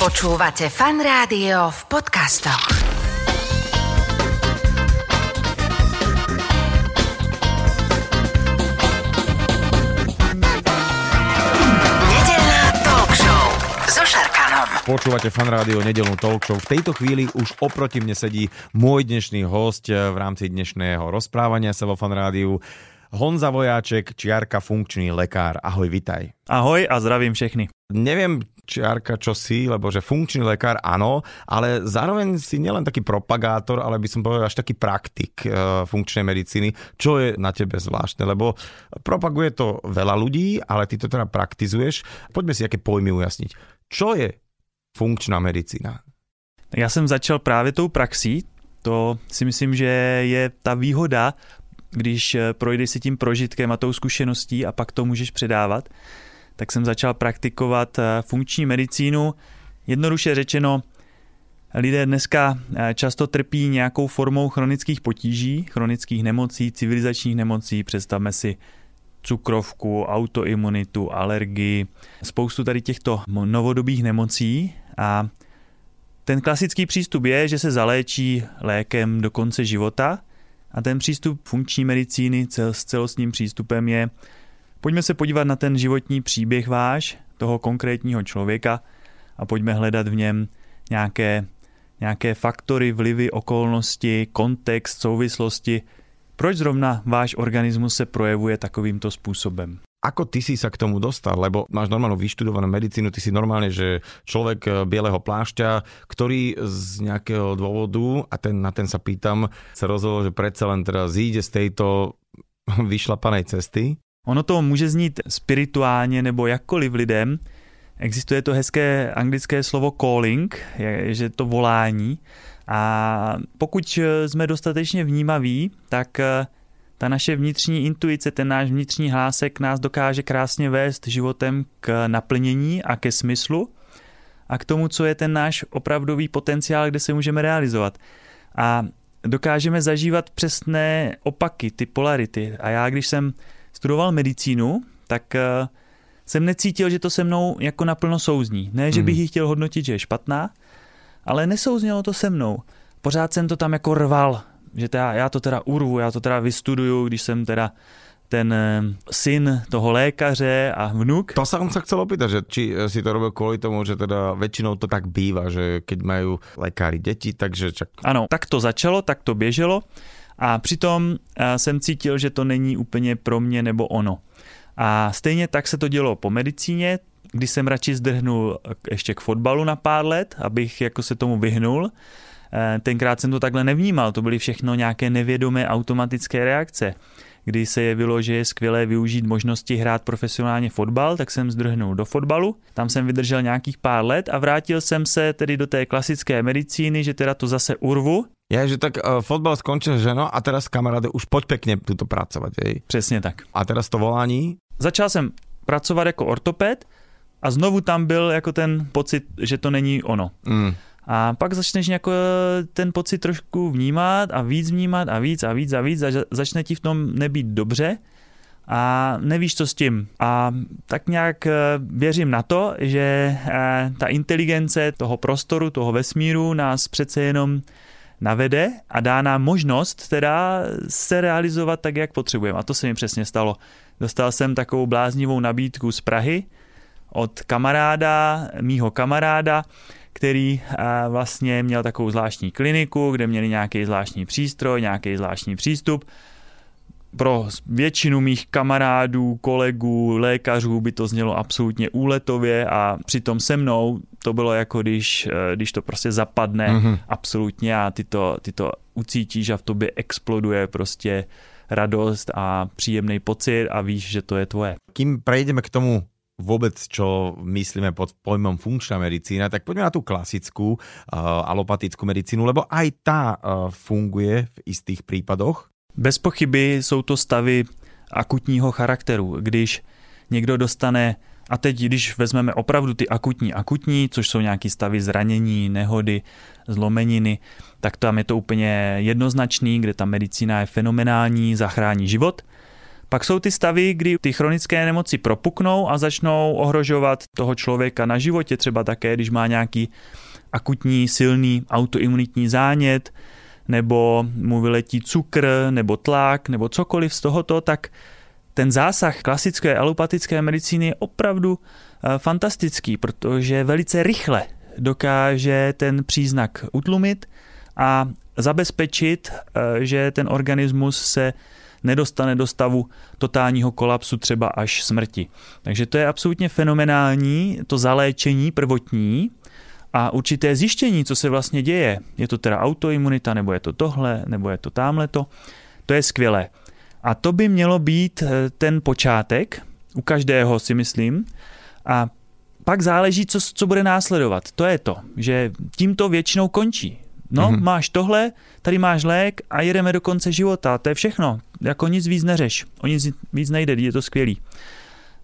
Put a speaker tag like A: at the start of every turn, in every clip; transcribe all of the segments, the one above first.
A: Počúvate fan rádio v podcastoch. Talk show.
B: Počúvate fan rádio nedelnú talk show. V tejto chvíli už oproti mne sedí môj dnešný host v rámci dnešného rozprávania sa vo fan rádiu. Honza Vojáček, čiarka funkčný lekár. Ahoj, vitaj.
C: Ahoj a zdravím všechny.
B: Neviem, čiarka, čo si, lebo že funkčný lekár áno, ale zároveň si nielen taký propagátor, ale by som povedal až taký praktik e, funkčnej medicíny, čo je na tebe zvláštne, lebo propaguje to veľa ľudí, ale ty to teda praktizuješ. Poďme si aké pojmy ujasniť. Čo je funkčná medicína?
C: Já jsem začal právě tou praxí, to si myslím, že je ta výhoda, když eh, projdeš si tím prožitkem a tou zkušeností a pak to můžeš předávat, tak jsem začal praktikovat eh, funkční medicínu. Jednoduše řečeno, lidé dneska eh, často trpí nějakou formou chronických potíží, chronických nemocí, civilizačních nemocí. Představme si cukrovku, autoimunitu, alergii, spoustu tady těchto novodobých nemocí a ten klasický přístup je, že se zaléčí lékem do konce života a ten přístup funkční medicíny cel, s celostním přístupem je, pojďme se podívat na ten životní příběh váš, toho konkrétního člověka a pojďme hledat v něm nějaké, nějaké faktory, vlivy, okolnosti, kontext, souvislosti, proč zrovna váš organismus se projevuje takovýmto způsobem.
B: Ako ty si sa k tomu dostal? Lebo máš normálnu vyštudovanú medicínu, ty si normálne, že človek eh, bieleho plášťa, ktorý z nejakého dôvodu, a ten, na ten sa pýtam, sa rozhodol, že predsa len teda zíde z tejto vyšlapanej cesty.
C: Ono to může znít spirituálně nebo jakkoliv lidem. Existuje to hezké anglické slovo calling, že to volání. A pokud eh, jsme dostatečně vnímaví, tak eh, ta naše vnitřní intuice, ten náš vnitřní hlásek nás dokáže krásně vést životem k naplnění a ke smyslu a k tomu, co je ten náš opravdový potenciál, kde se můžeme realizovat. A dokážeme zažívat přesné opaky, ty polarity. A já, když jsem studoval medicínu, tak eh, jsem necítil, že to se mnou jako naplno souzní. Ne, že bych ji chtěl hodnotit, že je špatná, ale nesouznělo to se mnou. Pořád jsem to tam jako rval, že teda, já to teda urvu, já to teda vystuduju, když jsem teda ten eh, syn toho lékaře a vnuk.
B: To som sa chcel opýtať, že či si to robil kvôli tomu, že teda väčšinou to tak býva, že keď majú lekári deti, takže čak...
C: Ano, tak to začalo, tak to běželo a přitom eh, jsem cítil, že to není úplně pro mě nebo ono. A stejně tak se to dělo po medicíně, kdy jsem radši zdrhnul ještě k fotbalu na pár let, abych jako se tomu vyhnul. Eh, Tenkrát jsem to takhle nevnímal, to byly všechno nějaké nevědomé automatické reakce. Kdy se jevilo, že je skvělé využít možnosti hrát profesionálně fotbal, tak jsem zdrhnul do fotbalu. Tam jsem vydržel nějakých pár let a vrátil jsem se tedy do té klasické medicíny, že teda to zase urvu.
B: Je, že tak uh, fotbal skončil, že no a teraz kamaráde už poď pekne tuto pracovať, hej.
C: Přesně tak.
B: A teraz to volání?
C: Začal jsem pracovat jako ortoped a znovu tam byl jako ten pocit, že to není ono.
B: Mm.
C: A pak začneš jako ten pocit trošku vnímat a víc vnímat a víc a víc a víc a začne ti v tom nebýt dobře a nevíš, co s tím. A tak nějak eh, věřím na to, že eh, ta inteligence toho prostoru, toho vesmíru nás přece jenom navede a dá nám možnost teda se realizovat tak, jak potřebujeme. A to se mi přesně stalo. Dostal jsem takovou bláznivou nabídku z Prahy od kamaráda, mýho kamaráda, který vlastně měl takovou zvláštní kliniku, kde měli nějaký zvláštní přístroj, nějaký zvláštní přístup. Pro většinu mých kamarádů, kolegů, lékařů by to znělo absolutně úletově a přitom se mnou to bylo jako když, eh, když to prostě zapadne mm-hmm. absolutně a ty to, ty to ucítíš a v tobě exploduje prostě radost a příjemný pocit a víš, že to je tvoje.
B: Kým prejdeme k tomu vôbec, čo myslíme pod pojmom funkčná medicína, tak poďme na tú klasickú uh, alopatickú medicínu, lebo aj tá uh, funguje v istých prípadoch.
C: Bez pochyby jsou to stavy akutního charakteru, když někdo dostane a teď, když vezmeme opravdu ty akutní akutní, což jsou nějaké stavy zranění, nehody, zlomeniny, tak tam je to úplně jednoznačný, kde ta medicína je fenomenální, zachrání život. Pak jsou ty stavy, kdy ty chronické nemoci propuknou a začnou ohrožovat toho člověka na životě, třeba také, když má nějaký akutní, silný autoimunitní zánět, nebo mu vyletí cukr, nebo tlak, nebo cokoliv z tohoto, tak ten zásah klasické alopatické medicíny je opravdu eh, fantastický, protože velice rychle dokáže ten příznak utlumit a zabezpečit, eh, že ten organismus se nedostane do stavu totálního kolapsu třeba až smrti. Takže to je absolutně fenomenální, to zaléčení prvotní a určité zjištění, co se vlastně děje. Je to teda autoimunita, nebo je to tohle, nebo je to tamhleto. To je skvělé. A to by mělo být eh, ten počátek, u každého si myslím. A pak záleží, co, co bude následovat. To je to, že tím to většinou končí. No, mm-hmm. máš tohle, tady máš lék a jedeme do konce života. To je všechno. Jako nic víc neřeš. O nic víc nejde, je to skvělý.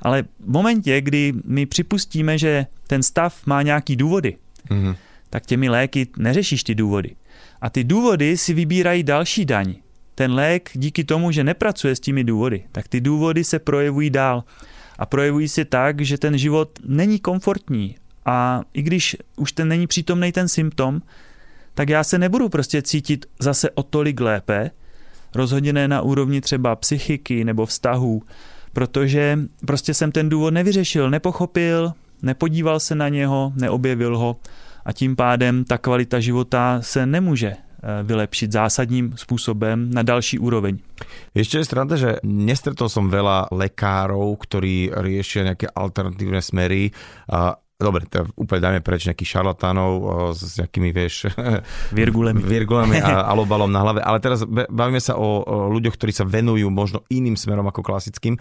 C: Ale v momentě, kdy my připustíme, že ten stav má nějaký důvody, mm-hmm. tak těmi léky neřešíš ty důvody. A ty důvody si vybírají další daň. Ten lék díky tomu, že nepracuje s těmi důvody, tak ty důvody se projevují dál. A projevují se tak, že ten život není komfortní. A i když už ten není přítomný ten symptom, tak já se nebudu prostě cítit zase o tolik lépe, rozhodně ne na úrovni třeba psychiky nebo vztahů, protože prostě jsem ten důvod nevyřešil, nepochopil, nepodíval se na něho, neobjevil ho a tím pádem ta kvalita života se nemůže eh, vylepšiť zásadním spôsobom na další úroveň.
B: Ešte je strana, že nestretol som veľa lekárov, ktorí riešia nejaké alternatívne smery dobre, to úplne dajme preč nejakých šarlatánov s nejakými, vieš...
C: Virgulemi.
B: Virgulemi a alobalom na hlave, ale teraz bavíme sa o, ľuďoch, ktorí sa venujú možno iným smerom ako klasickým,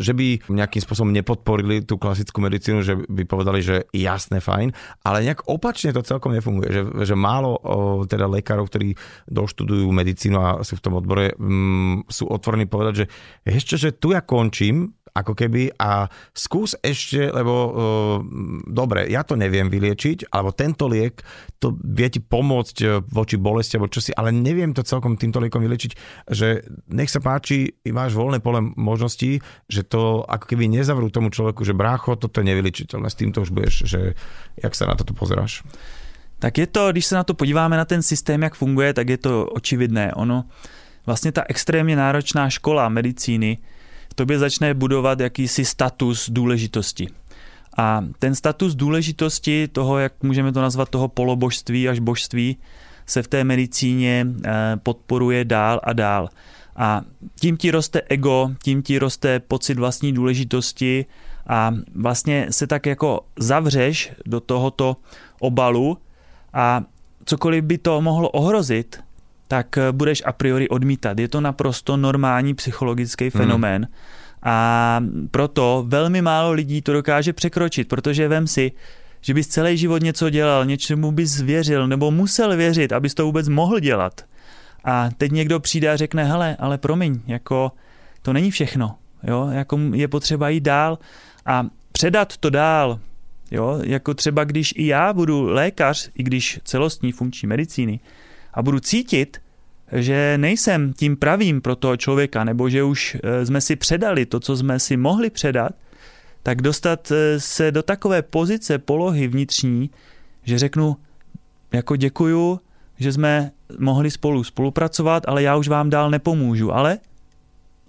B: že by nejakým spôsobom nepodporili tú klasickú medicínu, že by povedali, že jasné, fajn, ale nejak opačne to celkom nefunguje, že, že málo teda lekárov, ktorí doštudujú medicínu a sú v tom odbore, sú otvorení povedať, že ešte, že tu ja končím, ako keby a skús ešte, lebo uh, dobre, ja to neviem vyliečiť, alebo tento liek to vie ti pomôcť e, voči bolesti alebo čosi, ale neviem to celkom týmto liekom vyliečiť, že nech sa páči, máš voľné pole možností, že to ako keby nezavrú tomu človeku, že brácho, toto je nevyliečiteľné, s týmto už budeš, že jak sa na toto pozeráš?
C: Tak je to, když se na to podíváme na ten systém, jak funguje, tak je to očividné. Ono, vlastně ta extrémně náročná škola medicíny, tobě začne budovat jakýsi status důležitosti. A ten status důležitosti toho, jak můžeme to nazvat, toho polobožství až božství, se v té medicíně eh, podporuje dál a dál. A tím ti roste ego, tím ti roste pocit vlastní důležitosti a vlastně se tak jako zavřeš do tohoto obalu a cokoliv by to mohlo ohrozit, tak eh, budeš a priori odmítat. Je to naprosto normální psychologický hmm. fenomén. Hmm. A proto velmi málo lidí to dokáže překročit, protože vem si, že bys celý život něco dělal, něčemu bys věřil nebo musel věřit, abys to vůbec mohl dělat. A teď někdo přijde a řekne, hele, ale promiň, jako to není všechno, jo, jako je potřeba jít dál a předat to dál, jo, jako třeba když i já budu lékař, i když celostní funkční medicíny, a budu cítit, že nejsem tím pravým pro toho člověka, nebo že už eh, jsme si předali to, co jsme si mohli předat, tak dostat eh, se do takové pozice, polohy vnitřní, že řeknu, jako děkuju, že jsme mohli spolu spolupracovat, ale já už vám dál nepomůžu, ale,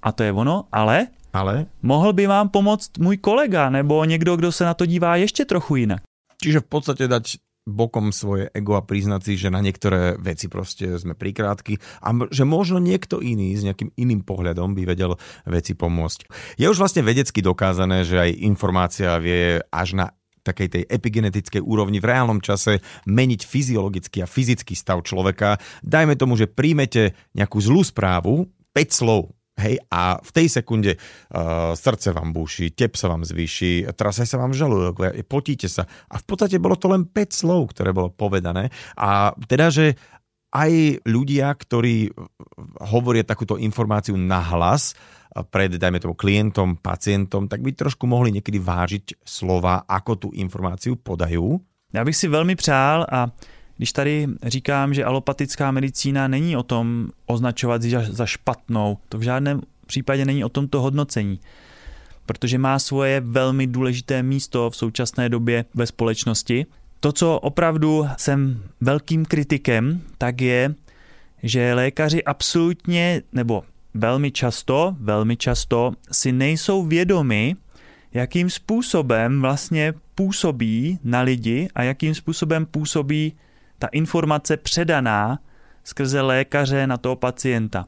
C: a to je ono, ale,
B: ale?
C: mohl by vám pomoct můj kolega, nebo někdo, kdo se na to dívá ještě trochu jinak.
B: Čiže v podstate dať bokom svoje ego a priznať si, že na niektoré veci proste sme prikrátky a že možno niekto iný s nejakým iným pohľadom by vedel veci pomôcť. Je už vlastne vedecky dokázané, že aj informácia vie až na takej tej epigenetickej úrovni v reálnom čase meniť fyziologický a fyzický stav človeka. Dajme tomu, že príjmete nejakú zlú správu, 5 slov Hej, a v tej sekunde uh, srdce vám búši, tep sa vám zvýši, trasaj sa vám žalúdok, potíte sa. A v podstate bolo to len 5 slov, ktoré bolo povedané. A teda, že aj ľudia, ktorí hovoria takúto informáciu na hlas pred, dajme tomu, klientom, pacientom, tak by trošku mohli niekedy vážiť slova, ako tú informáciu podajú.
C: Já bych si velmi přál a Když tady říkám, že alopatická medicína není o tom označovat za špatnou, to v žádném případě není o tomto hodnocení, protože má svoje velmi důležité místo v současné době ve společnosti. To, co opravdu jsem velkým kritikem, tak je, že lékaři absolutně, nebo velmi často, velmi často si nejsou vědomi, jakým způsobem vlastně působí na lidi a jakým způsobem působí ta informace předaná skrze lékaře na toho pacienta.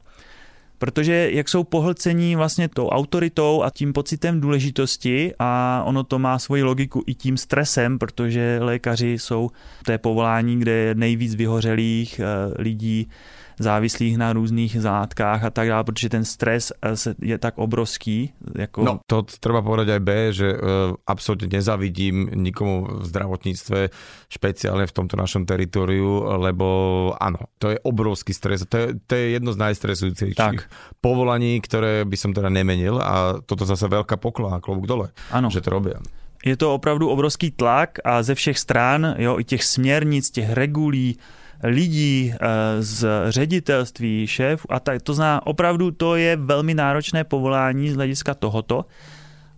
C: Protože jak jsou pohlcení vlastně tou autoritou a tím pocitem důležitosti a ono to má svoji logiku i tím stresem, protože lékaři jsou v té povolání, kde je nejvíc vyhořelých eh, lidí, závislých na různých zátkách a tak dále, protože ten stres eh, je tak obrovský. Jako...
B: No, to treba povedať aj B, že uh, absolútne nezavidím nikomu v zdravotníctve, špeciálne v tomto našom teritoriu, lebo áno, to je obrovský stres. To je, to je jedno z najstresujúcejších tak. povolaní, ktoré by som teda nemenil a toto zase veľká poklona, klobúk dole, ano. že to robia
C: je to opravdu obrovský tlak a ze všech stran, jo, i těch směrnic, těch regulí, lidí eh, z ředitelství, šéf a tak. To zná, opravdu to je velmi náročné povolání z hlediska tohoto.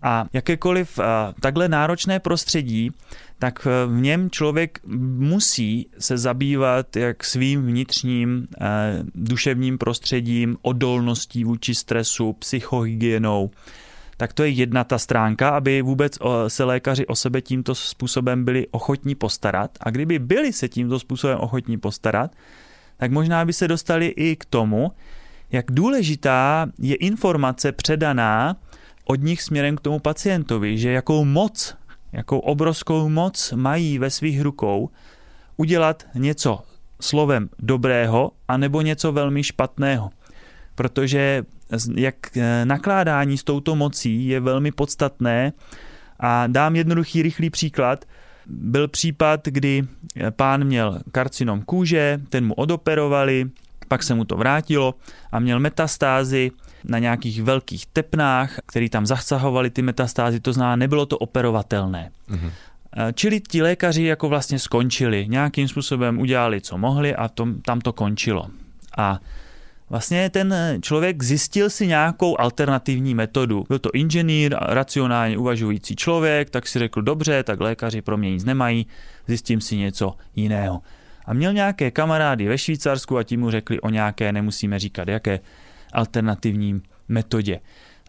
C: A jakékoliv eh, takhle náročné prostředí, tak eh, v něm člověk musí se zabývat jak svým vnitřním duševním prostředím, odolností vůči stresu, psychohygienou, tak to je jedna ta stránka, aby vůbec se lékaři o sebe tímto způsobem byli ochotní postarat. A kdyby byli se tímto způsobem ochotní postarat, tak možná by se dostali i k tomu, jak důležitá je informace předaná od nich směrem k tomu pacientovi, že jakou moc, jakou obrovskou moc mají ve svých rukou udělat něco slovem dobrého anebo něco velmi špatného. Protože jak eh, nakládání s touto mocí je velmi podstatné a dám jednoduchý, rychlý příklad. Byl případ, kdy pán měl karcinom kůže, ten mu odoperovali, pak se mu to vrátilo a měl metastázy na nějakých velkých tepnách, který tam zasahovali ty metastázy, to znamená, nebylo to operovatelné. Mm-hmm. Čili ti lékaři jako vlastně skončili, nějakým způsobem udělali, co mohli a tom, tam to končilo. A Vlastně ten člověk zjistil si nějakou alternativní metodu. Byl to inženýr, racionálně uvažující člověk, tak si řekl, dobře, tak lékaři pro mě nic nemají, zjistím si něco jiného. A měl nějaké kamarády ve Švýcarsku a ti mu řekli o nějaké, nemusíme říkat jaké, alternativní metodě.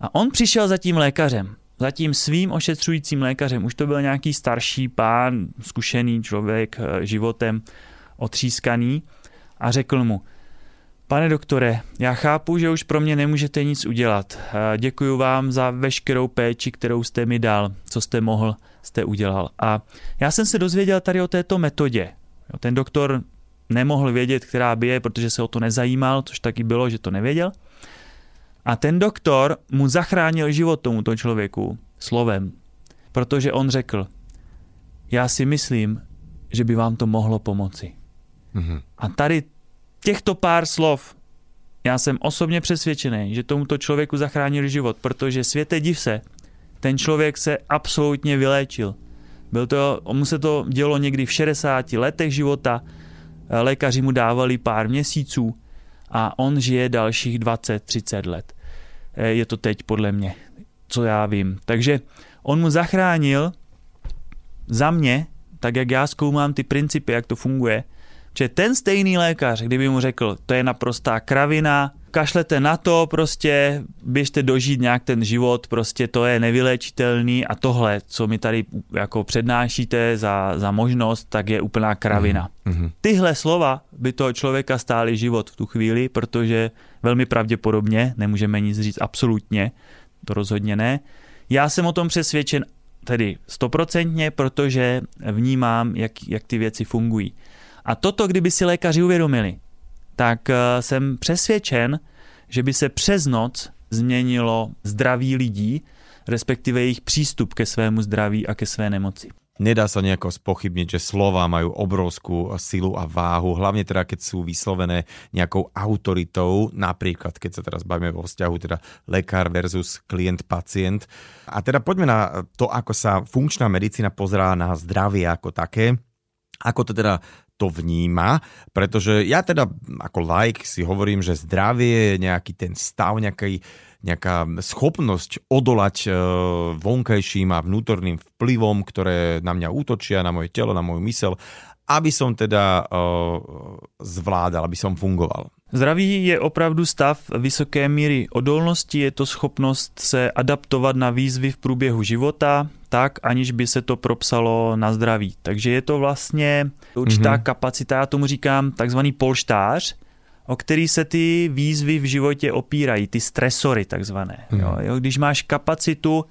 C: A on přišel za tím lékařem, za tím svým ošetřujícím lékařem. Už to byl nějaký starší pán, zkušený člověk eh, životem, otřískaný a řekl mu, Pane doktore, já chápu, že už pro mě nemůžete nic udělat. Děkuji vám za veškerou péči, kterou jste mi dal, co jste mohl, jste udělal. A já jsem se dozvěděl tady o této metodě. Ten doktor nemohl vědět, která by je, protože se o to nezajímal, což taky bylo, že to nevěděl. A ten doktor mu zachránil život tomuto člověku slovem, protože on řekl, já si myslím, že by vám to mohlo pomoci. Mm-hmm. A tady těchto pár slov já jsem osobně přesvědčený, že tomuto člověku zachránil život, protože světe div se, ten člověk se absolutně vyléčil. Byl to, mu se to dělo někdy v 60 letech života, lékaři mu dávali pár měsíců a on žije dalších 20-30 let. Je to teď podle mě, co já vím. Takže on mu zachránil za mě, tak jak já zkoumám ty principy, jak to funguje, že ten stejný lékař, kdyby mu řekl, to je naprostá kravina, kašlete na to, prostě běžte dožít nějak ten život, prostě to je nevyléčitelný a tohle, co mi tady jako přednášíte za, za možnost, tak je úplná kravina. Mm-hmm. Tyhle slova by toho člověka stály život v tu chvíli, protože velmi pravděpodobně, nemůžeme nic říct absolutně, to rozhodně ne. Já jsem o tom přesvědčen tedy stoprocentně, protože vnímám, jak, jak ty věci fungují. A toto, kdyby si lékaři uvědomili, tak eh, jsem přesvědčen, že by se přes noc změnilo zdraví lidí, respektive jejich přístup ke svému zdraví a ke své nemoci.
B: Nedá sa nejako spochybniť, že slova majú obrovskú silu a váhu, hlavne teda keď sú vyslovené nejakou autoritou, napríklad keď sa teraz bavíme vo vzťahu teda lekár versus klient-pacient. A teda poďme na to, ako sa funkčná medicína pozerá na zdravie ako také. Ako to teda to vníma, pretože ja teda ako like si hovorím, že zdravie je nejaký ten stav, nejaký, nejaká schopnosť odolať uh, vonkajším a vnútorným vplyvom, ktoré na mňa útočia, na moje telo, na moju mysel, aby som teda uh, zvládal, aby som fungoval.
C: Zdraví je opravdu stav vysoké míry odolnosti, je to schopnost se adaptovat na výzvy v průběhu života, tak, aniž by se to propsalo na zdraví. Takže je to vlastně určitá mm-hmm. kapacita, já tomu říkám takzvaný polštář, o který se ty výzvy v životě opírají, ty stresory takzvané. Mm. Jo, jo, když máš kapacitu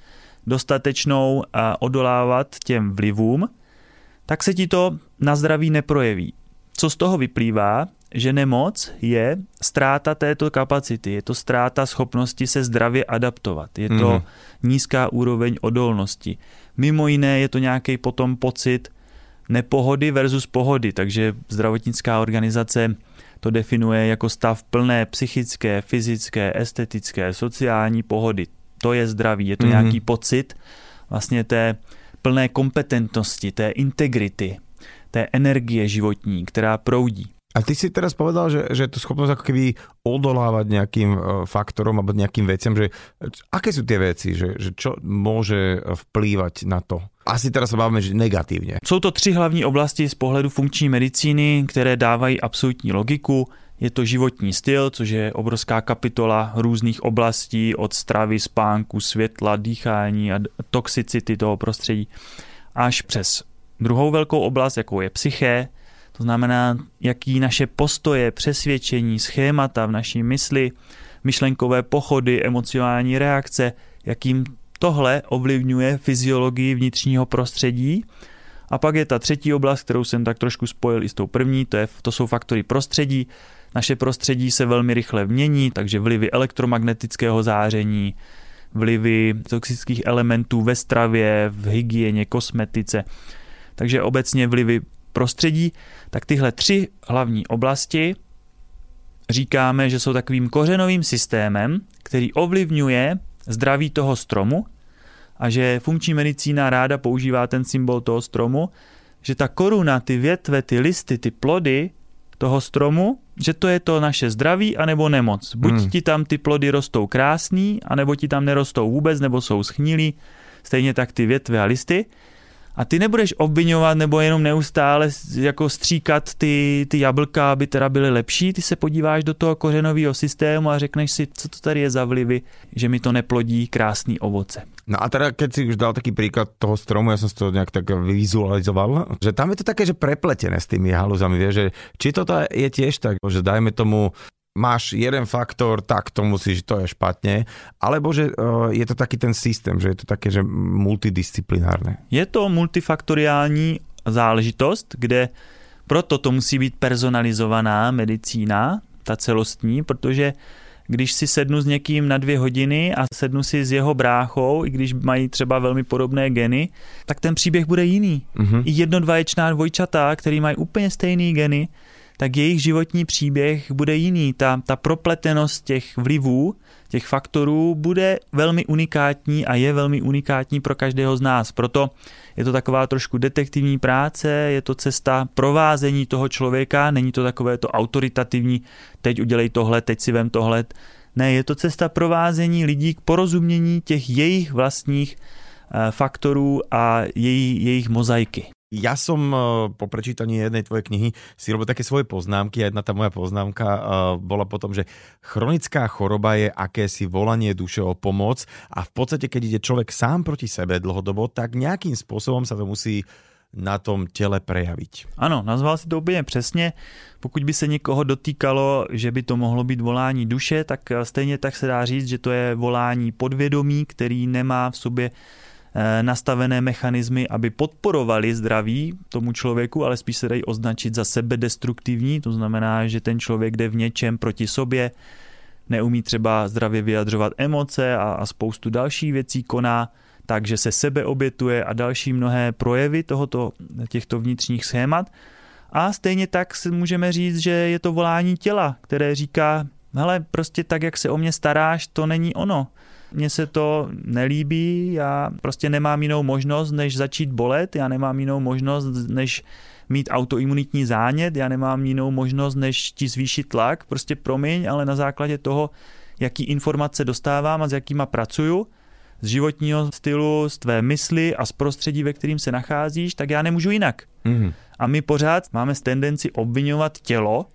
C: dostatečnou a odolávat těm vlivům, tak se ti to na zdraví neprojeví. Co z toho vyplývá? Že nemoc je ztráta této kapacity, je to ztráta schopnosti se zdravě adaptovat, je to mm. nízká úroveň odolnosti. Mimo jiné je to nějaký potom pocit nepohody versus pohody, takže zdravotnická organizace to definuje jako stav plné psychické, fyzické, estetické, sociální pohody. To je zdraví, je to mm-hmm. nějaký pocit vlastně té plné kompetentnosti, té integrity, té energie životní, která proudí.
B: A ty si teraz povedal, že, že je to schopnosť ako keby odolávať nejakým e, faktorom alebo nejakým veciam, že aké sú tie veci, že, že čo môže vplývať na to? Asi teraz sa bavíme, že negatívne.
C: Jsou to tři hlavní oblasti z pohledu funkční medicíny, které dávají absolutní logiku. Je to životní styl, což je obrovská kapitola různých oblastí od stravy, spánku, světla, dýchání a toxicity toho prostředí, až přes druhou velkou oblast, jakou je psyché, to znamená, jaký naše postoje, přesvědčení, schémata v naší mysli, myšlenkové pochody, emocionální reakce, jakým tohle ovlivňuje fyziologii vnitřního prostředí. A pak je ta třetí oblast, kterou jsem tak trošku spojil i s tou první, to, je, to jsou faktory prostředí. Naše prostředí se velmi rychle mění, takže vlivy elektromagnetického záření, vlivy toxických elementů ve stravě, v hygieně, kosmetice. Takže obecně vlivy prostředí, tak tyhle tři hlavní oblasti říkáme, že jsou takovým kořenovým systémem, který ovlivňuje zdraví toho stromu a že funkční medicína ráda používá ten symbol toho stromu, že ta koruna, ty větve, ty listy, ty plody toho stromu, že to je to naše zdraví anebo nemoc. Buď hmm. ti tam ty plody rostou krásný, anebo ti tam nerostou vůbec, nebo jsou schnilí, stejně tak ty větve a listy. A ty nebudeš obvinovat nebo jenom neustále jako stříkat ty, ty jablka, aby teda byly lepší, ty se podíváš do toho kořenového systému a řekneš si, co to tady je za vlivy, že mi to neplodí krásný ovoce.
B: No a teda, keď si už dal taký príklad toho stromu, ja som si to nejak tak vizualizoval, že tam je to také, že prepletené s tými haluzami, že či toto je tiež tak, že dajme tomu máš jeden faktor, tak to musíš, to je špatne, alebo že uh, je to taký ten systém, že je to také, že multidisciplinárne.
C: Je to multifaktoriální záležitost, kde proto to musí být personalizovaná medicína, ta celostní, protože když si sednu s někým na dvě hodiny a sednu si s jeho bráchou, i když mají třeba velmi podobné geny, tak ten příběh bude jiný. Mm-hmm. I jednodvaječná dvojčata, který mají úplně stejné geny, tak jejich životní příběh bude jiný. Ta, ta propletenost těch vlivů, těch faktorů bude velmi unikátní a je velmi unikátní pro každého z nás. Proto je to taková trošku detektivní práce, je to cesta provázení toho člověka, není to takové to autoritativní, teď udělej tohle, teď si vem tohle. Ne, je to cesta provázení lidí k porozumění těch jejich vlastních eh, faktorů a její, jejich mozaiky.
B: Ja som eh, po prečítaní jednej tvojej knihy si robil také svoje poznámky a jedna tá moja poznámka eh, bola potom, že chronická choroba je akési volanie duše o pomoc a v podstate, keď ide človek sám proti sebe dlhodobo, tak nejakým spôsobom sa to musí na tom těle prejavit.
C: Ano, nazval si to úplně přesně. Pokud by se někoho dotýkalo, že by to mohlo být volání duše, tak eh, stejně tak se dá říct, že to je volání podvědomí, který nemá v sobě nastavené mechanismy, aby podporovali zdraví tomu člověku, ale spíš se dají označit za sebedestruktivní, to znamená, že ten člověk jde v něčem proti sobě, neumí třeba zdravě vyjadřovat emoce a, a spoustu dalších věcí koná, takže se sebe obětuje a další mnohé projevy tohoto, těchto vnitřních schémat. A stejně tak si můžeme říct, že je to volání těla, které říká, hele, prostě tak, jak se o mě staráš, to není ono mně se to nelíbí, já prostě nemám jinou možnost, než začít bolet, já nemám jinou možnost, než mít autoimunitní zánět, já nemám jinou možnost, než ti zvýšit tlak, prostě promiň, ale na základě toho, jaký informace dostávám a s jakýma pracuju, z životního stylu, z tvé mysli a z prostředí, ve kterým se nacházíš, tak já nemůžu jinak.
B: Mm.
C: A my pořád máme tendenci obvinovat tělo,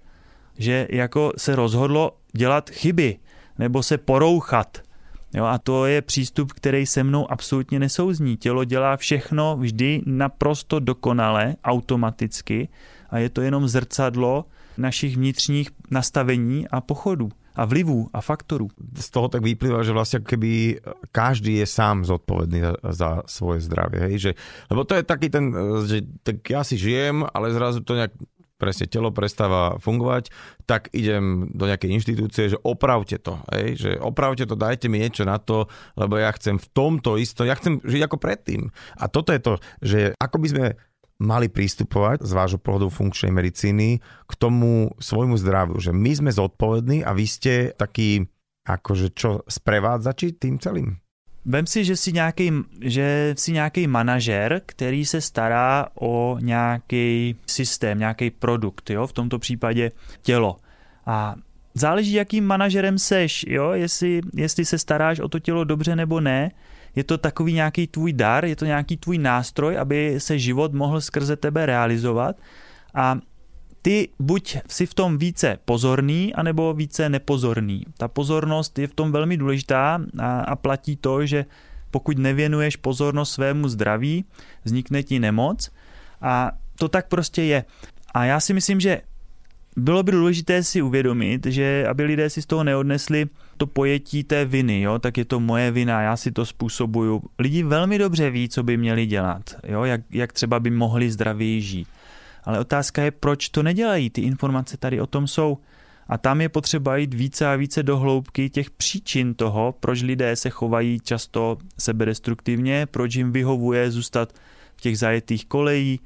C: že jako se rozhodlo dělat chyby nebo se porouchat. Jo, a to je přístup, který se mnou absolutně nesouzní. Tělo dělá všechno vždy naprosto dokonale, automaticky a je to jenom zrcadlo našich vnitřních nastavení a pochodů a vlivů a faktorů.
B: Z toho tak vyplýva, že vlastne keby každý je sám zodpovedný za, za svoje zdravie. Hej? Že, lebo to je taký ten, že tak ja si žijem, ale zrazu to nejak presne telo prestáva fungovať, tak idem do nejakej inštitúcie, že opravte to, hej? že opravte to, dajte mi niečo na to, lebo ja chcem v tomto isto, ja chcem žiť ako predtým. A toto je to, že ako by sme mali pristupovať z vášho pohľadu funkčnej medicíny k tomu svojmu zdraviu, že my sme zodpovední a vy ste taký akože čo sprevádzači tým celým?
C: Vem si, že jsi nějaký, že jsi nějaký manažer, který se stará o nějaký systém, nějaký produkt, jo? v tomto případě tělo. A záleží, jakým manažerem seš, jo? Jestli, jestli se staráš o to tělo dobře nebo ne, je to takový nějaký tvůj dar, je to nějaký tvůj nástroj, aby se život mohl skrze tebe realizovat a ty buď si v tom více pozorný, anebo více nepozorný. Ta pozornost je v tom velmi důležitá a, a platí to, že pokud nevěnuješ pozornost svému zdraví, vznikne ti nemoc a to tak prostě je. A já si myslím, že bylo by důležité si uvědomit, že aby lidé si z toho neodnesli to pojetí té viny, jo, tak je to moje vina, já si to způsobuju. Lidi velmi dobře ví, co by měli dělat, jo, jak, jak třeba by mohli zdravěji žít. Ale otázka je, proč to nedělají. Ty informace tady o tom jsou. A tam je potřeba jít více a více do hloubky těch příčin toho, proč lidé se chovají často sebedestruktivně, proč jim vyhovuje zůstat v těch zajetých kolejí,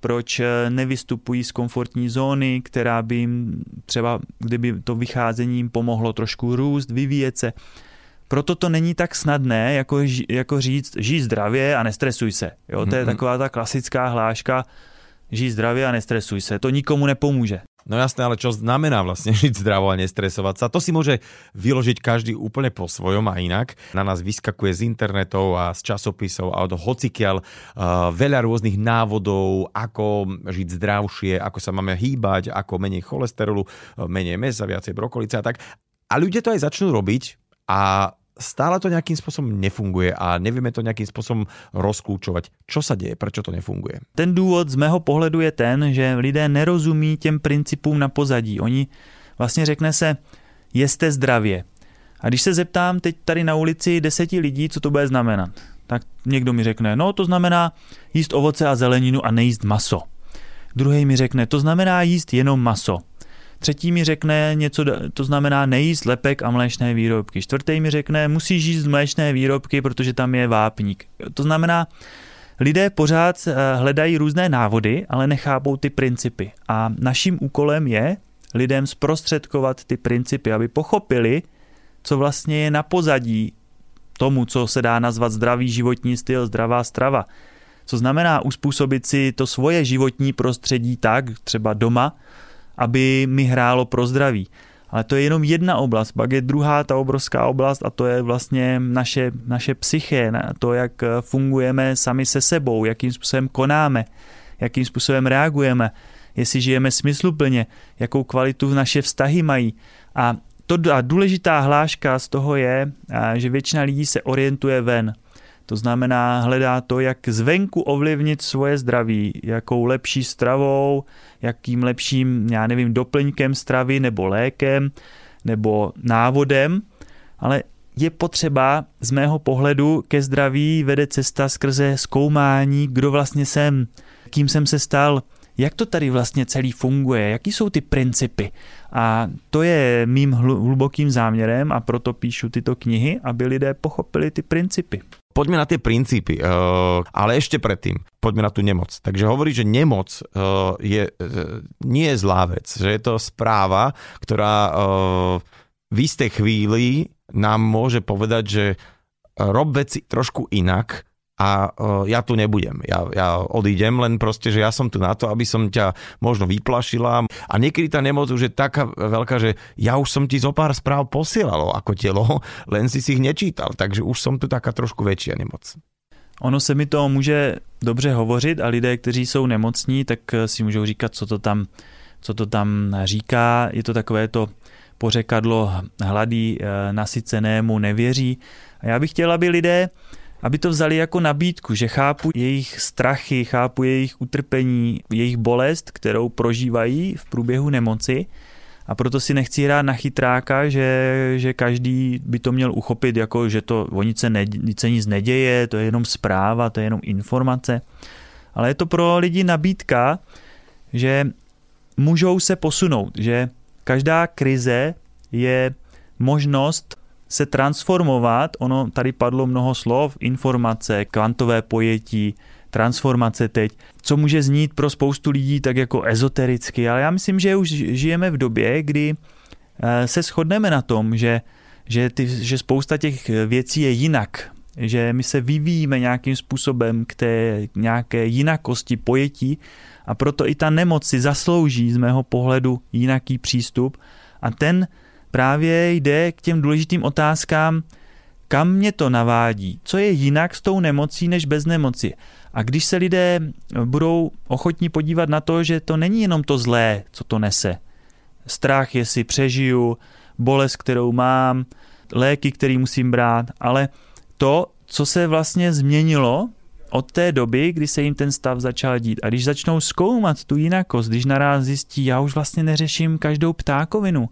C: proč eh, nevystupují z komfortní zóny, která by jim třeba, kdyby to vycházení jim pomohlo trošku růst, vyvíjet se. Proto to není tak snadné, jako, jako říct, žij zdravě a nestresuj se. Jo, to je taková ta klasická hláška, žij zdravě a nestresuj se. To nikomu nepomůže.
B: No jasné, ale čo znamená vlastne žiť zdravo a nestresovať sa? To si môže vyložiť každý úplne po svojom a inak. Na nás vyskakuje z internetov a z časopisov a od hocikiaľ uh, veľa rôznych návodov, ako žiť zdravšie, ako sa máme hýbať, ako menej cholesterolu, menej mesa, viacej brokolice a tak. A ľudia to aj začnú robiť a stále to nějakým způsobem nefunguje a nevíme to nějakým způsobem rozklúčovat. Čo sa děje, proč to nefunguje?
C: Ten důvod z mého pohledu je ten, že lidé nerozumí těm principům na pozadí. Oni vlastně řekne se, jeste zdravě. A když se zeptám teď tady na ulici deseti lidí, co to bude znamenat, tak někdo mi řekne, no to znamená jíst ovoce a zeleninu a nejíst maso. Druhý mi řekne, to znamená jíst jenom maso. Třetí mi řekne něco, to znamená nejíst lepek a mléčné výrobky. Čtvrtý mi řekne, musíš jíst mléčné výrobky, protože tam je vápník. To znamená, lidé pořád eh, hledají různé návody, ale nechápou ty principy. A naším úkolem je lidem zprostředkovat ty principy, aby pochopili, co vlastně je na pozadí tomu, co se dá nazvat zdravý životní styl, zdravá strava. Co znamená uspůsobit si to svoje životní prostředí tak, třeba doma, aby mi hrálo pro zdraví. Ale to je jenom jedna oblast, pak je druhá ta obrovská oblast a to je vlastně naše, naše psyché, to, jak fungujeme sami se sebou, jakým způsobem konáme, jakým způsobem reagujeme, jestli žijeme smysluplně, jakou kvalitu naše vztahy mají. A to a důležitá hláška z toho je, že většina lidí se orientuje ven. To znamená, hledá to, jak zvenku ovlivnit svoje zdraví, jakou lepší stravou, jakým lepším, já nevím, doplňkem stravy nebo lékem nebo návodem, ale je potřeba z mého pohledu ke zdraví vede cesta skrze zkoumání, kdo vlastně jsem, kým jsem se stal, jak to tady vlastně celý funguje, jaký jsou ty principy. A to je mým hlubokým záměrem a proto píšu tyto knihy, aby lidé pochopili ty principy.
B: Poďme na tie princípy, uh, ale ešte predtým, poďme na tú nemoc. Takže hovorí, že nemoc uh, je, uh, nie je zlá vec, že je to správa, ktorá uh, v istej chvíli nám môže povedať, že rob veci trošku inak a ja tu nebudem. Ja, ja odídem, len proste, že ja som tu na to, aby som ťa možno vyplašila. A niekedy tá nemoc už je taká veľká, že ja už som ti zo pár správ posielalo ako telo, len si si ich nečítal, takže už som tu taká trošku väčšia nemoc.
C: Ono se mi to může dobře hovořit a lidé, kteří jsou nemocní, tak si můžou říkat, co to tam, co to tam říká. Je to takové to pořekadlo hladý eh, nasycenému nevěří. A já bych chtěl, aby lidé aby to vzali jako nabídku, že chápu jejich strachy, chápu jejich utrpení, jejich bolest, kterou prožívají v průběhu nemoci a proto si nechci hrát na chytráka, že, že každý by to měl uchopit jako, že to o nic se, ne, nic se nic neděje, to je jenom zpráva, to je jenom informace. Ale je to pro lidi nabídka, že můžou se posunout, že každá krize je možnost se transformovat, ono tady padlo mnoho slov, informace, kvantové pojetí, transformace teď, co může znít pro spoustu lidí tak jako ezotericky, ale já myslím, že už žijeme v době, kdy eh, se shodneme na tom, že, že, ty, že spousta těch věcí je jinak, že my se vyvíjíme nějakým způsobem k té nějaké jinakosti pojetí a proto i ta nemoc si zaslouží z mého pohledu jinaký přístup. A ten právě jde k těm důležitým otázkám, kam mě to navádí, co je jinak s tou nemocí než bez nemoci. A když se lidé budou ochotní podívat na to, že to není jenom to zlé, co to nese. Strach, jestli přežiju, bolest, kterou mám, léky, který musím brát, ale to, co se vlastně změnilo od té doby, kdy se jim ten stav začal dít. A když začnou zkoumat tu jinakost, když naraz zjistí, já už vlastně neřeším každou ptákovinu,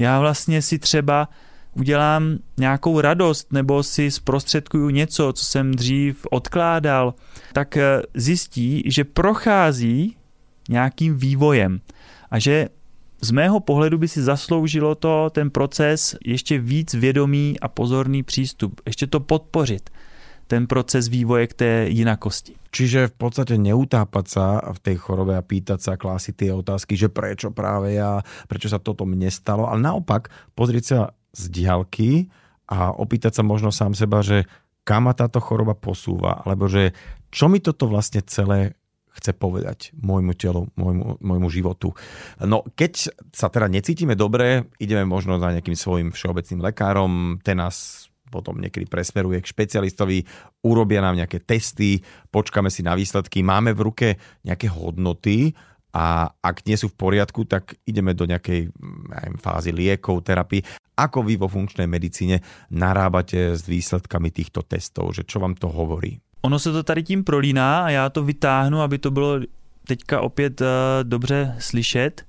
C: já vlastně si třeba udělám nějakou radost nebo si zprostředkuju něco, co jsem dřív odkládal, tak eh, zjistí, že prochází nějakým vývojem a že z mého pohledu by si zasloužilo to ten proces ještě víc vědomý a pozorný přístup, ještě to podpořit ten proces vývoje k té jinakosti.
B: Čiže v podstate neutápať sa v tej chorobe a pýtať sa, klásiť tie otázky, že prečo práve ja, prečo sa toto mne stalo, ale naopak pozrieť sa z diaľky a opýtať sa možno sám seba, že kam ma choroba posúva, alebo že čo mi toto vlastne celé chce povedať môjmu telu, môjmu, môjmu životu. No keď sa teda necítime dobre, ideme možno za nejakým svojim všeobecným lekárom, ten nás potom niekedy presmeruje k špecialistovi, urobia nám nejaké testy, počkáme si na výsledky, máme v ruke nejaké hodnoty a ak nie sú v poriadku, tak ideme do nejakej neviem, fázy liekov, terapii. Ako vy vo funkčnej medicíne narábate s výsledkami týchto testov, že čo vám to hovorí?
C: Ono se to tady tím prolíná a já to vytáhnu, aby to bylo teďka opět uh, dobře slyšet.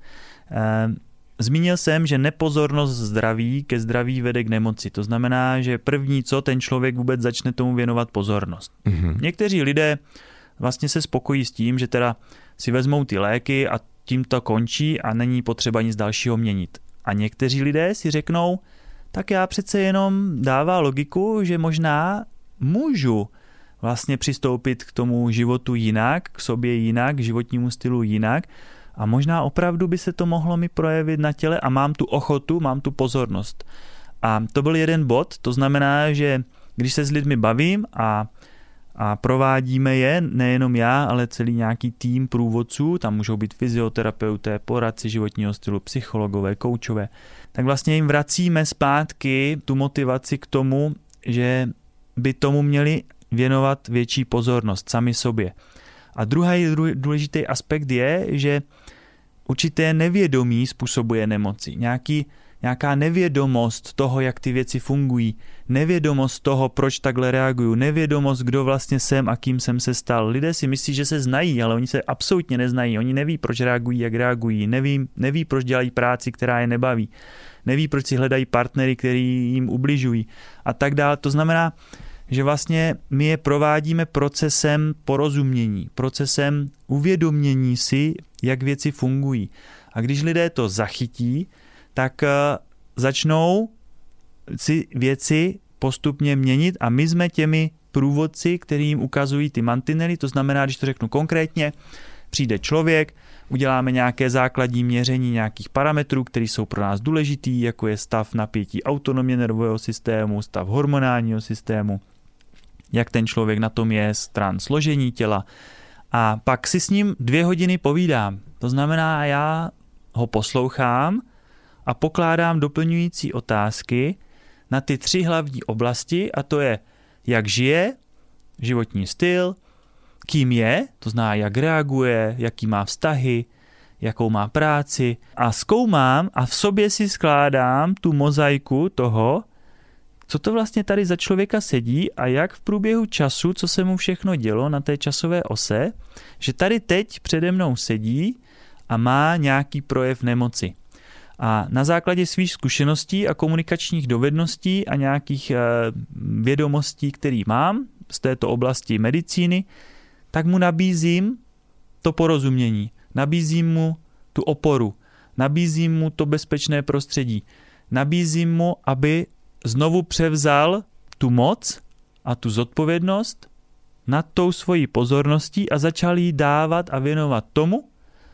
C: Uh, Zmínil jsem, že nepozornost zdraví ke zdraví vede k nemoci. To znamená, že první co, ten člověk vůbec začne tomu věnovat pozornost. Mm-hmm. Někteří lidé vlastně se spokojí s tím, že teda si vezmou ty léky a tím to končí a není potřeba nic dalšího měnit. A někteří lidé si řeknou, tak já přece jenom dává logiku, že možná můžu vlastně přistoupit k tomu životu jinak, k sobě jinak, k životnímu stylu jinak a možná opravdu by se to mohlo mi projevit na těle a mám tu ochotu, mám tu pozornost. A to byl jeden bod, to znamená, že když se s lidmi bavím a, a provádíme je, nejenom já, ale celý nějaký tým průvodců, tam můžou být fyzioterapeuté, poradci životního stylu, psychologové, koučové, tak vlastně jim vracíme zpátky tu motivaci k tomu, že by tomu měli věnovat větší pozornost sami sobě. A druhý důležitý aspekt je, že určité nevědomí způsobuje nemoci. Nějaký, nějaká nevědomost toho, jak ty věci fungují, nevědomost toho, proč takhle reaguju, nevědomost, kdo vlastně jsem a kým jsem se stal. Lidé si myslí, že se znají, ale oni se absolutně neznají. Oni neví, proč reagují, jak reagují, neví, neví proč dělají práci, která je nebaví, neví, proč si hledají partnery, který jim ubližují a tak dále. To znamená, že vlastně my je provádíme procesem porozumění, procesem uvědomění si, jak věci fungují. A když lidé to zachytí, tak eh, začnou si věci postupně měnit a my jsme těmi průvodci, který jim ukazují ty mantinely, to znamená, když to řeknu konkrétně, přijde člověk, uděláme nějaké základní měření nějakých parametrů, které jsou pro nás důležitý, jako je stav napětí autonomie nervového systému, stav hormonálního systému, jak ten člověk na tom je, stran složení těla. A pak si s ním dvě hodiny povídám. To znamená, já ho poslouchám a pokládám doplňující otázky na ty tři hlavní oblasti a to je, jak žije, životní styl, kým je, to znamená, jak reaguje, jaký má vztahy, jakou má práci a zkoumám a v sobě si skládám tu mozaiku toho, co to vlastně tady za člověka sedí a jak v průběhu času, co se mu všechno dělo na té časové ose, že tady teď přede mnou sedí a má nějaký projev nemoci. A na základě svých zkušeností a komunikačních dovedností a nějakých eh, vědomostí, které mám z této oblasti medicíny, tak mu nabízím to porozumění, nabízím mu tu oporu, nabízím mu to bezpečné prostředí, nabízím mu, aby znovu převzal tu moc a tu zodpovědnost nad tou svojí pozorností a začal jí dávat a věnovat tomu,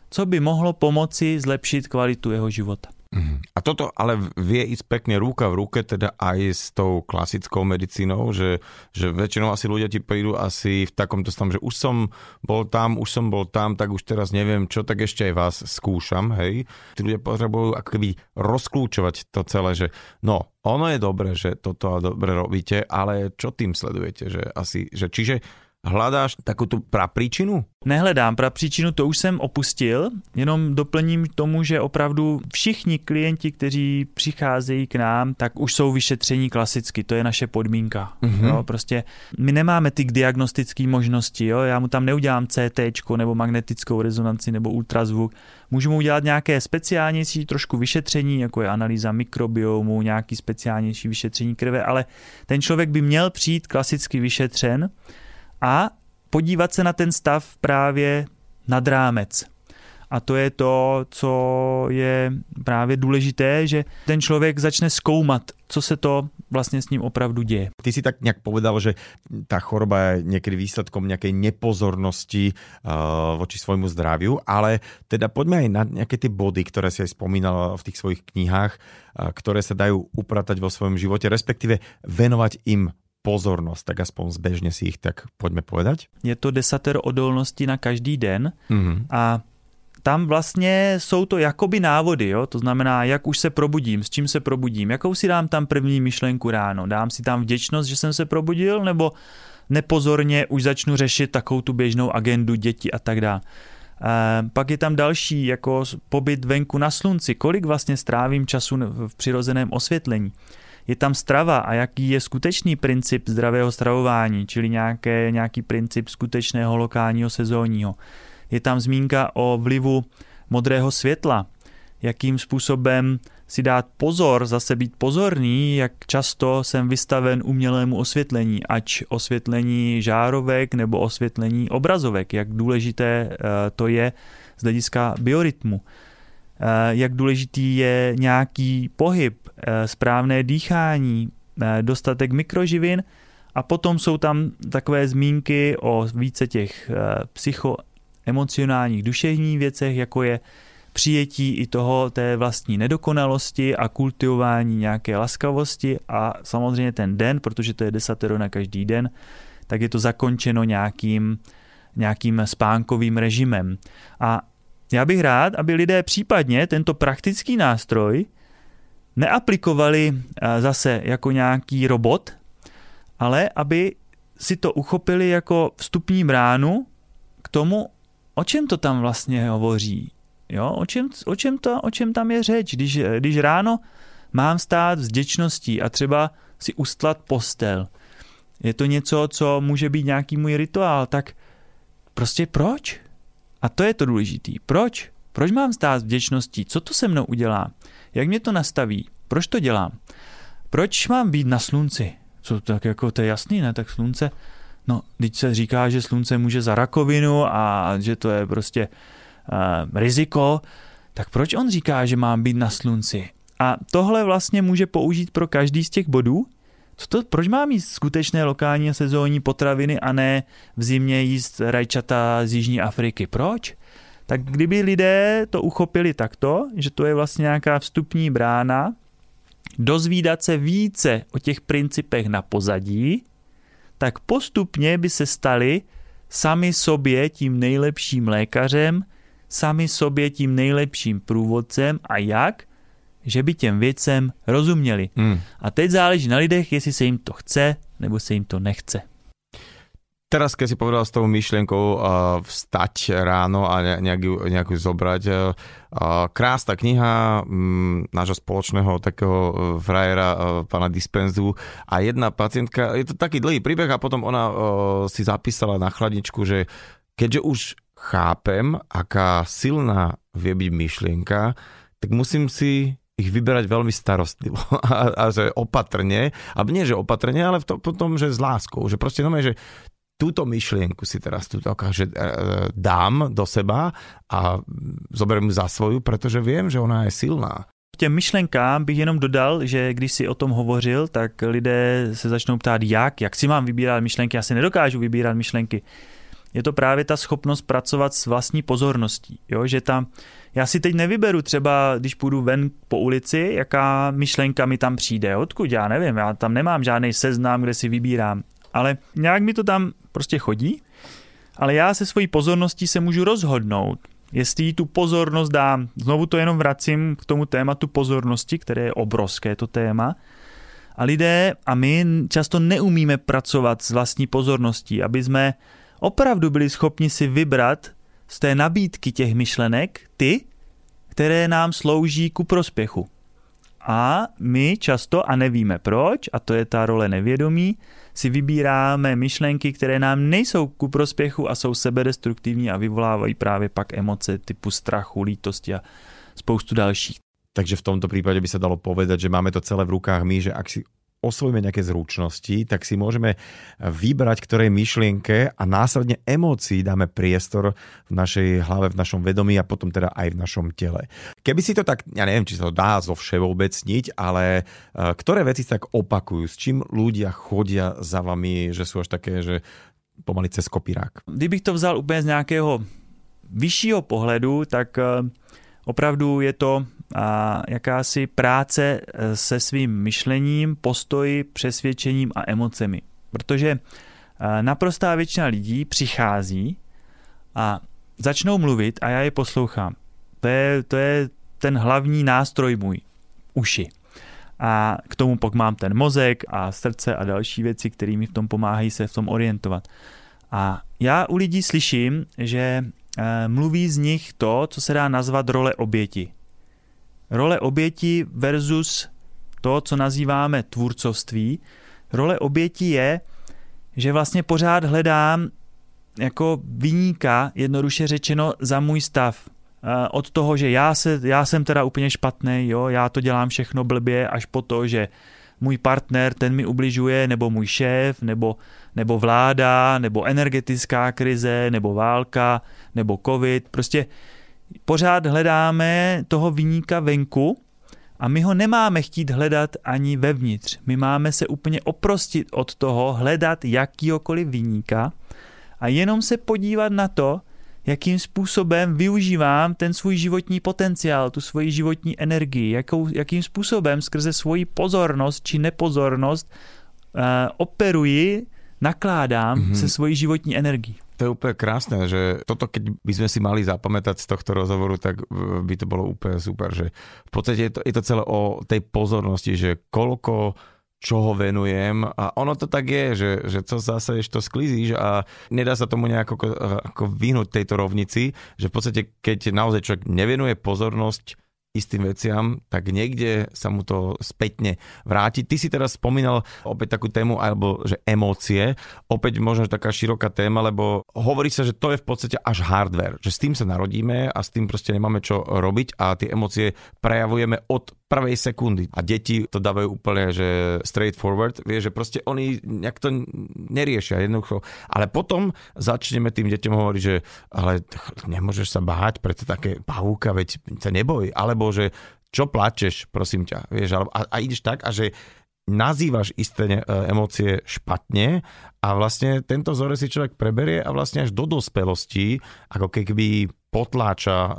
C: co by mohlo pomoci zlepšit kvalitu jeho života.
B: Mhm. A toto ale vie ísť pekne ruka v ruke teda aj s tou klasickou medicínou, že, že väčšinou asi ľudia ti prídu asi v takomto stavu, že už som bol tam, už som bol tam, tak už teraz neviem čo, tak ešte aj vás skúšam, hej. Tí ľudia potrebujú ako keby rozklúčovať to celé, že no, ono je dobré, že toto dobre robíte, ale čo tým sledujete, že asi, že čiže Hledáš takovou tu prapříčinu?
C: Nehledám prapříčinu, to už jsem opustil, jenom doplním tomu, že opravdu všichni klienti, kteří přicházejí k nám, tak už jsou vyšetření klasicky, to je naše podmínka. Mm-hmm. Jo, prostě my nemáme ty diagnostické možnosti, jo? já mu tam neudělám CT nebo magnetickou rezonanci nebo ultrazvuk, můžu mu udělat nějaké speciálnější trošku vyšetření, jako je analýza mikrobiomu, nějaký speciálnější vyšetření krve, ale ten člověk by měl přijít klasicky vyšetřen, a podívat se na ten stav právě nad rámec. A to je to, co je právě důležité, že ten člověk začne zkoumat, co se to vlastně s ním opravdu děje.
B: Ty si tak nějak povedal, že ta choroba je někdy výsledkom nějaké nepozornosti uh, voči svojmu zdraviu, ale teda poďme aj na nějaké ty body, které si aj spomínal v těch svojich knihách, uh, které se dají upratať vo svojom živote, respektive venovať im pozornost, tak aspoň zbežně si ich tak pojďme povedať.
C: Je to desatero odolnosti na každý den mm-hmm. a tam vlastně jsou to jakoby návody, jo? to znamená, jak už se probudím, s čím se probudím, jakou si dám tam první myšlenku ráno, dám si tam vděčnost, že jsem se probudil, nebo nepozorně už začnu řešit takovou tu běžnou agendu děti a tak dále. Pak je tam další, jako pobyt venku na slunci, kolik vlastně strávím času v přirozeném osvětlení je tam strava a jaký je skutečný princip zdravého stravování, čili nějaké, nějaký princip skutečného lokálního sezónního. Je tam zmínka o vlivu modrého světla, jakým způsobem si dát pozor, zase být pozorný, jak často jsem vystaven umělému osvětlení, ať osvětlení žárovek nebo osvětlení obrazovek, jak důležité eh, to je z hlediska biorytmu. Eh, jak důležitý je nějaký pohyb, eh, správné dýchání, eh, dostatek mikroživin a potom jsou tam takové zmínky o více těch psychoemocionálních duševních věcech, jako je přijetí i toho té vlastní nedokonalosti a kultivování nějaké laskavosti a samozřejmě ten den, protože to je desatero na každý den, tak je to zakončeno nějakým, nějakým spánkovým režimem. A já bych rád, aby lidé případně tento praktický nástroj neaplikovali eh, zase jako nějaký robot, ale aby si to uchopili jako vstupní bránu k tomu, o čem to tam vlastně hovoří. Jo? O, čem, o, čem to, o čem tam je řeč, když, když ráno mám stát vděčností a třeba si ustlat postel. Je to něco, co může být nějaký můj rituál, tak prostě proč? A to je to důležité. Proč? Proč mám stát vděčností? Co to se mnou udělá? Jak mě to nastaví? Proč to dělám? Proč mám být na slunci? Co tak jako to je jasný, ne? Tak slunce, no, když se říká, že slunce může za rakovinu a že to je prostě uh, riziko, tak proč on říká, že mám být na slunci? A tohle vlastně může použít pro každý z těch bodů, co to, proč mám jíst skutečné lokální a sezónní potraviny a ne v zimě jíst rajčata z Jižní Afriky? Proč? Tak kdyby lidé to uchopili takto, že to je vlastně nějaká vstupní brána, dozvídat se více o těch principech na pozadí, tak postupně by se stali sami sobě tím nejlepším lékařem, sami sobě tím nejlepším průvodcem a jak? Že by těm věcem rozuměli.
B: Mm.
C: A teď záleží na lidech, jestli se jim to chce, nebo se jim to nechce.
B: Teraz, keď si povedal s tou myšlienkou uh, vstať ráno a ne, nejakú, nejakú zobrať, uh, krásna kniha um, nášho spoločného takého frajera, uh, pána Dispenzu a jedna pacientka, je to taký dlhý príbeh a potom ona uh, si zapísala na chladničku, že keďže už chápem, aká silná vie byť myšlienka, tak musím si ich vyberať veľmi starostlivo a, a že opatrne, alebo nie, že opatrne, ale v to, potom, že s láskou, že proste no, že túto myšlienku si teraz túto že, e, dám do seba a zoberiem ju za svoju, protože viem, že ona je silná.
C: Těm myšlenkám bych jenom dodal, že když si o tom hovořil, tak lidé se začnou ptát, jak, jak si mám vybírat myšlenky, já si nedokážu vybírat myšlenky. Je to právě ta schopnost pracovat s vlastní pozorností, jo? že tam, já si teď nevyberu třeba, když půjdu ven po ulici, jaká myšlenka mi tam přijde, odkud, já nevím, já tam nemám žádný seznam, kde si vybírám, ale nějak mi to tam prostě chodí, ale já se svojí pozorností se můžu rozhodnout, jestli tu pozornost dám, znovu to jenom vracím k tomu tématu pozornosti, které je obrovské to téma, a lidé a my často neumíme pracovat s vlastní pozorností, aby jsme opravdu byli schopni si vybrat z té nabídky těch myšlenek ty, které nám slouží ku prospěchu. A my často, a nevíme proč, a to je ta role nevědomí, si vybíráme myšlenky, které nám nejsou ku prospěchu a jsou sebedestruktivní a vyvolávají právě pak emoce typu strachu, lítosti a spoustu dalších.
B: Takže v tomto prípade by sa dalo povedať, že máme to celé v rukách my, že ak si osvojíme nejaké zručnosti, tak si môžeme vybrať ktorej myšlienke a následne emócií dáme priestor v našej hlave, v našom vedomí a potom teda aj v našom tele. Keby si to tak, ja neviem, či sa to dá zo všeobecniť, ale e, ktoré veci sa tak opakujú, s čím ľudia chodia za vami, že sú až také, že pomaly cez kopírák?
C: Kdybych to vzal úplně z nějakého vyššího pohledu, tak e, opravdu je to jakási práce e, se svým myšlením, postoji, přesvědčením a emocemi. Protože e, naprostá většina lidí přichází a začnou mluvit a já je poslouchám. To je, to je ten hlavní nástroj můj, uši. A k tomu pak mám ten mozek a srdce a další věci, které mi v tom pomáhají se v tom orientovat. A já u lidí slyším, že mluví z nich to, co se dá nazvat role oběti. Role oběti versus to, co nazýváme tvůrcovství. Role oběti je, že vlastně pořád hledám jako vyníka, jednoduše řečeno, za můj stav. Od toho, že já, se, já jsem teda úplně špatný, jo, já to dělám všechno blbě, až po to, že můj partner, ten mi ubližuje, nebo můj šéf, nebo, nebo vláda, nebo energetická krize, nebo válka, nebo covid. Prostě pořád hledáme toho vyníka venku a my ho nemáme chtít hledat ani vevnitř. My máme se úplně oprostit od toho, hledat jakýkoliv vyníka a jenom se podívat na to, jakým způsobem využívám ten svůj životní potenciál, tu svoji životní energii, jakou, jakým způsobem skrze svoji pozornost či nepozornost uh, operuji, nakládám mm-hmm. se svojí životní energií.
B: To je úplne krásne, že toto keď by sme si mali zapamätať z tohto rozhovoru, tak by to bolo úplne super, že v podstate je to, je to celé o tej pozornosti, že koľko čoho venujem a ono to tak je, že, že co zase to sklizíš a nedá sa tomu nejako ako vyhnúť tejto rovnici, že v podstate keď naozaj človek nevenuje pozornosť istým veciam, tak niekde sa mu to spätne vráti. Ty si teraz spomínal opäť takú tému, alebo že emócie, opäť možno taká široká téma, lebo hovorí sa, že to je v podstate až hardware, že s tým sa narodíme a s tým proste nemáme čo robiť a tie emócie prejavujeme od prvej sekundy. A deti to dávajú úplne, že straight forward, vie, že proste oni nejak to neriešia jednoducho. Ale potom začneme tým deťom hovoriť, že ale nemôžeš sa báť, preto také pavúka, veď sa neboj. Alebo že čo plačeš, prosím ťa, vieš, a, a ideš tak a že nazývaš isté e, emócie špatne a vlastne tento vzorec si človek preberie a vlastne až do dospelosti, ako keby potláča uh,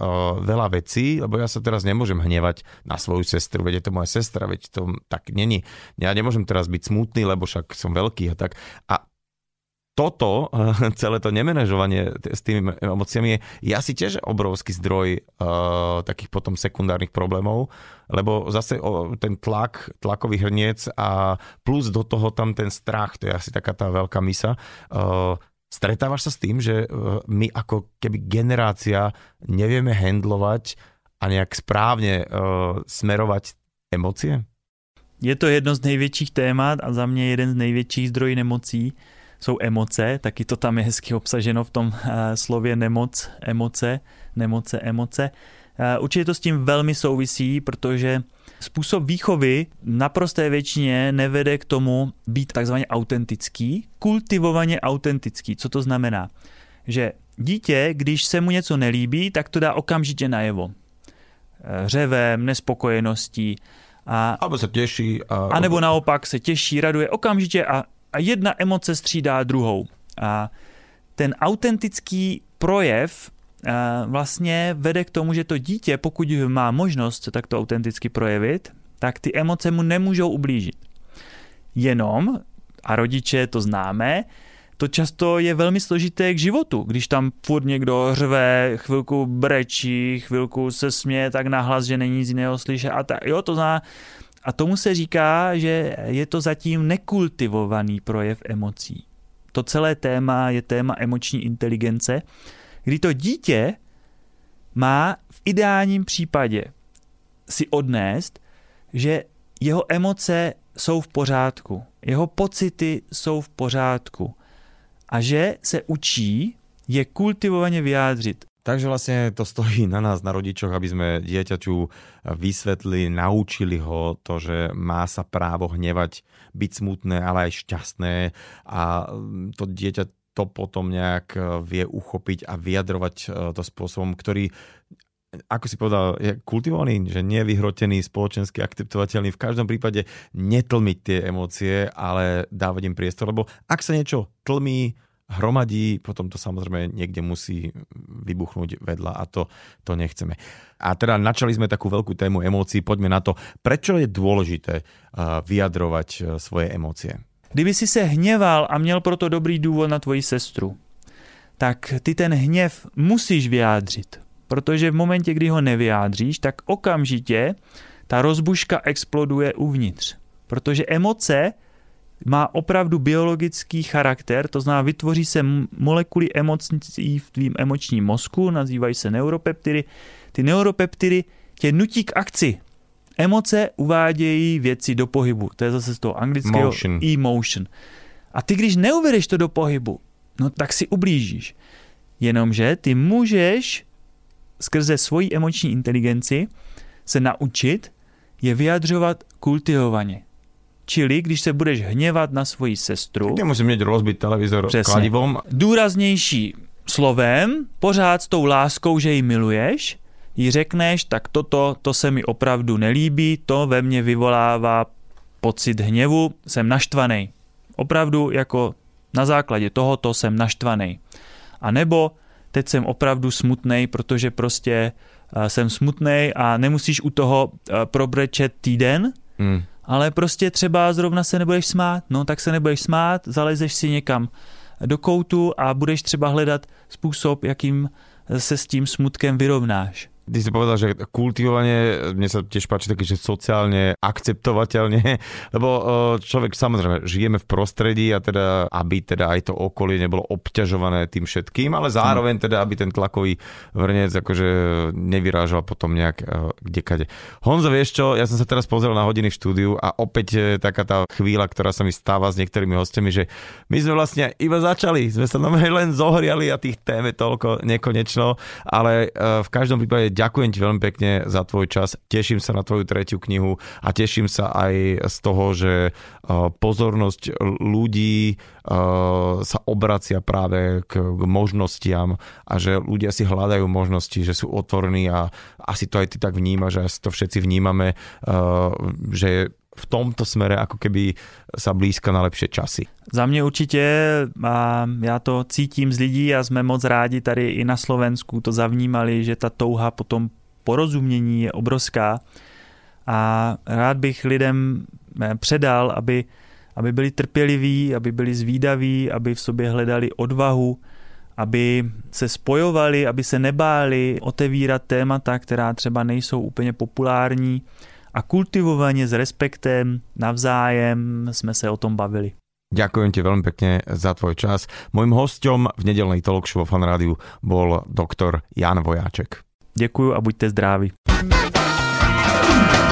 B: veľa vecí, lebo ja sa teraz nemôžem hnevať na svoju sestru, veď je to moja sestra, veď to tak není. Ja nemôžem teraz byť smutný, lebo však som veľký a tak. A toto, celé to nemenežovanie s tými emóciami je, je asi tiež obrovský zdroj uh, takých potom sekundárnych problémov, lebo zase o, ten tlak, tlakový hrniec a plus do toho tam ten strach, to je asi taká tá veľká misa. Uh, stretávaš sa s tým, že uh, my ako keby generácia nevieme handlovať a nejak správne uh, smerovať emócie?
C: Je to jedno z největších témat a za mě jeden z největších zdrojů nemocí jsou emoce, taky to tam je hezky obsaženo v tom uh, slově nemoc, emoce, nemoce, emoce. Uh, určitě to s tím velmi souvisí, protože způsob výchovy naprosté většině nevede k tomu být takzvaně autentický, kultivovaně autentický. Co to znamená? Že dítě, když se mu něco nelíbí, tak to dá okamžitě najevo. Eh, řevem, nespokojeností.
B: A, Abo se těší.
C: A... a nebo naopak se těší, raduje okamžitě a, a jedna emoce střídá druhou. A ten autentický projev eh, vlastně vede k tomu, že to dítě, pokud má možnost se takto autenticky projevit, tak ty emoce mu nemůžou ublížit. Jenom, a rodiče to známe, to často je velmi složité k životu. Když tam furt někdo řve, chvilku brečí, chvilku se směje tak nahlas, že není nic jiného slyšet a tak, jo, to zná. A tomu se říká, že je to zatím nekultivovaný projev emocí. To celé téma je téma emoční inteligence, kdy to dítě má v ideálním případě si odnést, že jeho emoce jsou v pořádku, jeho pocity jsou v pořádku, a že se učí je kultivovaně vyjádřit.
B: Takže vlastne to stojí na nás, na rodičoch, aby sme dieťaťu vysvetli, naučili ho to, že má sa právo hnevať, byť smutné, ale aj šťastné a to dieťa to potom nejak vie uchopiť a vyjadrovať e, to spôsobom, ktorý ako si povedal, je kultivovaný, že nie je vyhrotený, spoločensky akceptovateľný. V každom prípade netlmiť tie emócie, ale dávať im priestor, lebo ak sa niečo tlmí, hromadí, potom to samozrejme niekde musí vybuchnúť vedľa a to, to nechceme. A teda načali sme takú veľkú tému emócií, poďme na to, prečo je dôležité vyjadrovať e, svoje emócie.
C: Kdyby si se hněval a měl proto dobrý důvod na tvoji sestru, tak ty ten hněv musíš vyjádřit. Protože v momentě, kdy ho nevyjádříš, tak okamžitě ta rozbuška exploduje uvnitř. Protože emoce má opravdu biologický charakter, to znamená, vytvoří se molekuly emocí v tvým emočním mozku, nazývají se neuropeptidy. Ty neuropeptidy tě nutí k akci. Emoce uvádějí věci do pohybu. To je zase z toho anglického
B: motion.
C: emotion. A ty, když neuvedeš to do pohybu, no tak si ublížíš. Jenomže ty můžeš skrze svoji emoční inteligenci se naučit je vyjadřovat kultivovaně. Čili, když se budeš hněvat na svoji sestru...
B: Nemusím mít rozbit televizor přesně, kladivom.
C: Důraznější slovem, pořád s tou láskou, že ji miluješ, jí řekneš, tak toto, to se mi opravdu nelíbí, to ve mně vyvolává pocit hněvu, jsem naštvaný. Opravdu jako na základě tohoto jsem naštvaný. A nebo teď jsem opravdu smutný, protože prostě uh, jsem smutný a nemusíš u toho uh, probrečet týden, hmm. ale prostě třeba zrovna se nebudeš smát, no tak se nebudeš smát, zalezeš si někam do koutu a budeš třeba hledat způsob, jakým se s tím smutkem vyrovnáš.
B: Ty si povedal, že kultivovanie, mne sa tiež páči také, že sociálne akceptovateľne, lebo človek samozrejme žijeme v prostredí a teda, aby teda aj to okolie nebolo obťažované tým všetkým, ale zároveň teda, aby ten tlakový vrnec akože nevyrážal potom nejak kdekade. Honzo, vieš čo, ja som sa teraz pozrel na hodiny v štúdiu a opäť e, taká tá chvíľa, ktorá sa mi stáva s niektorými hostiami, že my sme vlastne iba začali, sme sa len zohriali a tých tém je toľko nekonečno, ale e, v každom prípade ďakujem ti veľmi pekne za tvoj čas, teším sa na tvoju tretiu knihu a teším sa aj z toho, že e, pozornosť ľudí e, sa obracia práve k, možnostiam a že ľudia si hľadajú možnosti, že sú otvorení a asi to aj ty tak vnímaš, že asi to všetci vnímame, e, že v tomto smere ako keby sa blízka na lepšie časy.
C: Za mě určitě a já to cítím z lidí a jsme moc rádi tady i na Slovensku to zavnímali, že ta touha po tom porozumění je obrovská a rád bych lidem eh, předal, aby aby byli trpěliví, aby byli zvídaví, aby v sobě hledali odvahu, aby se spojovali, aby se nebáli otevírat témata, která třeba nejsou úplně populární a kultivovaně s respektem navzájem jsme se o tom bavili.
B: Ďakujem ti veľmi pekne za tvoj čas. Mojím hostom v nedelnej talk show Fan Rádiu bol doktor Jan Vojáček.
C: Děkuju a buďte zdraví.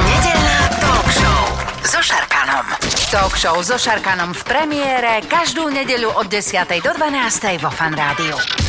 A: Nedelná talk show so Šarkanom. Talk show so Šarkanom v premiére každú nedeľu od 10. do 12. vo Fan Rádiu.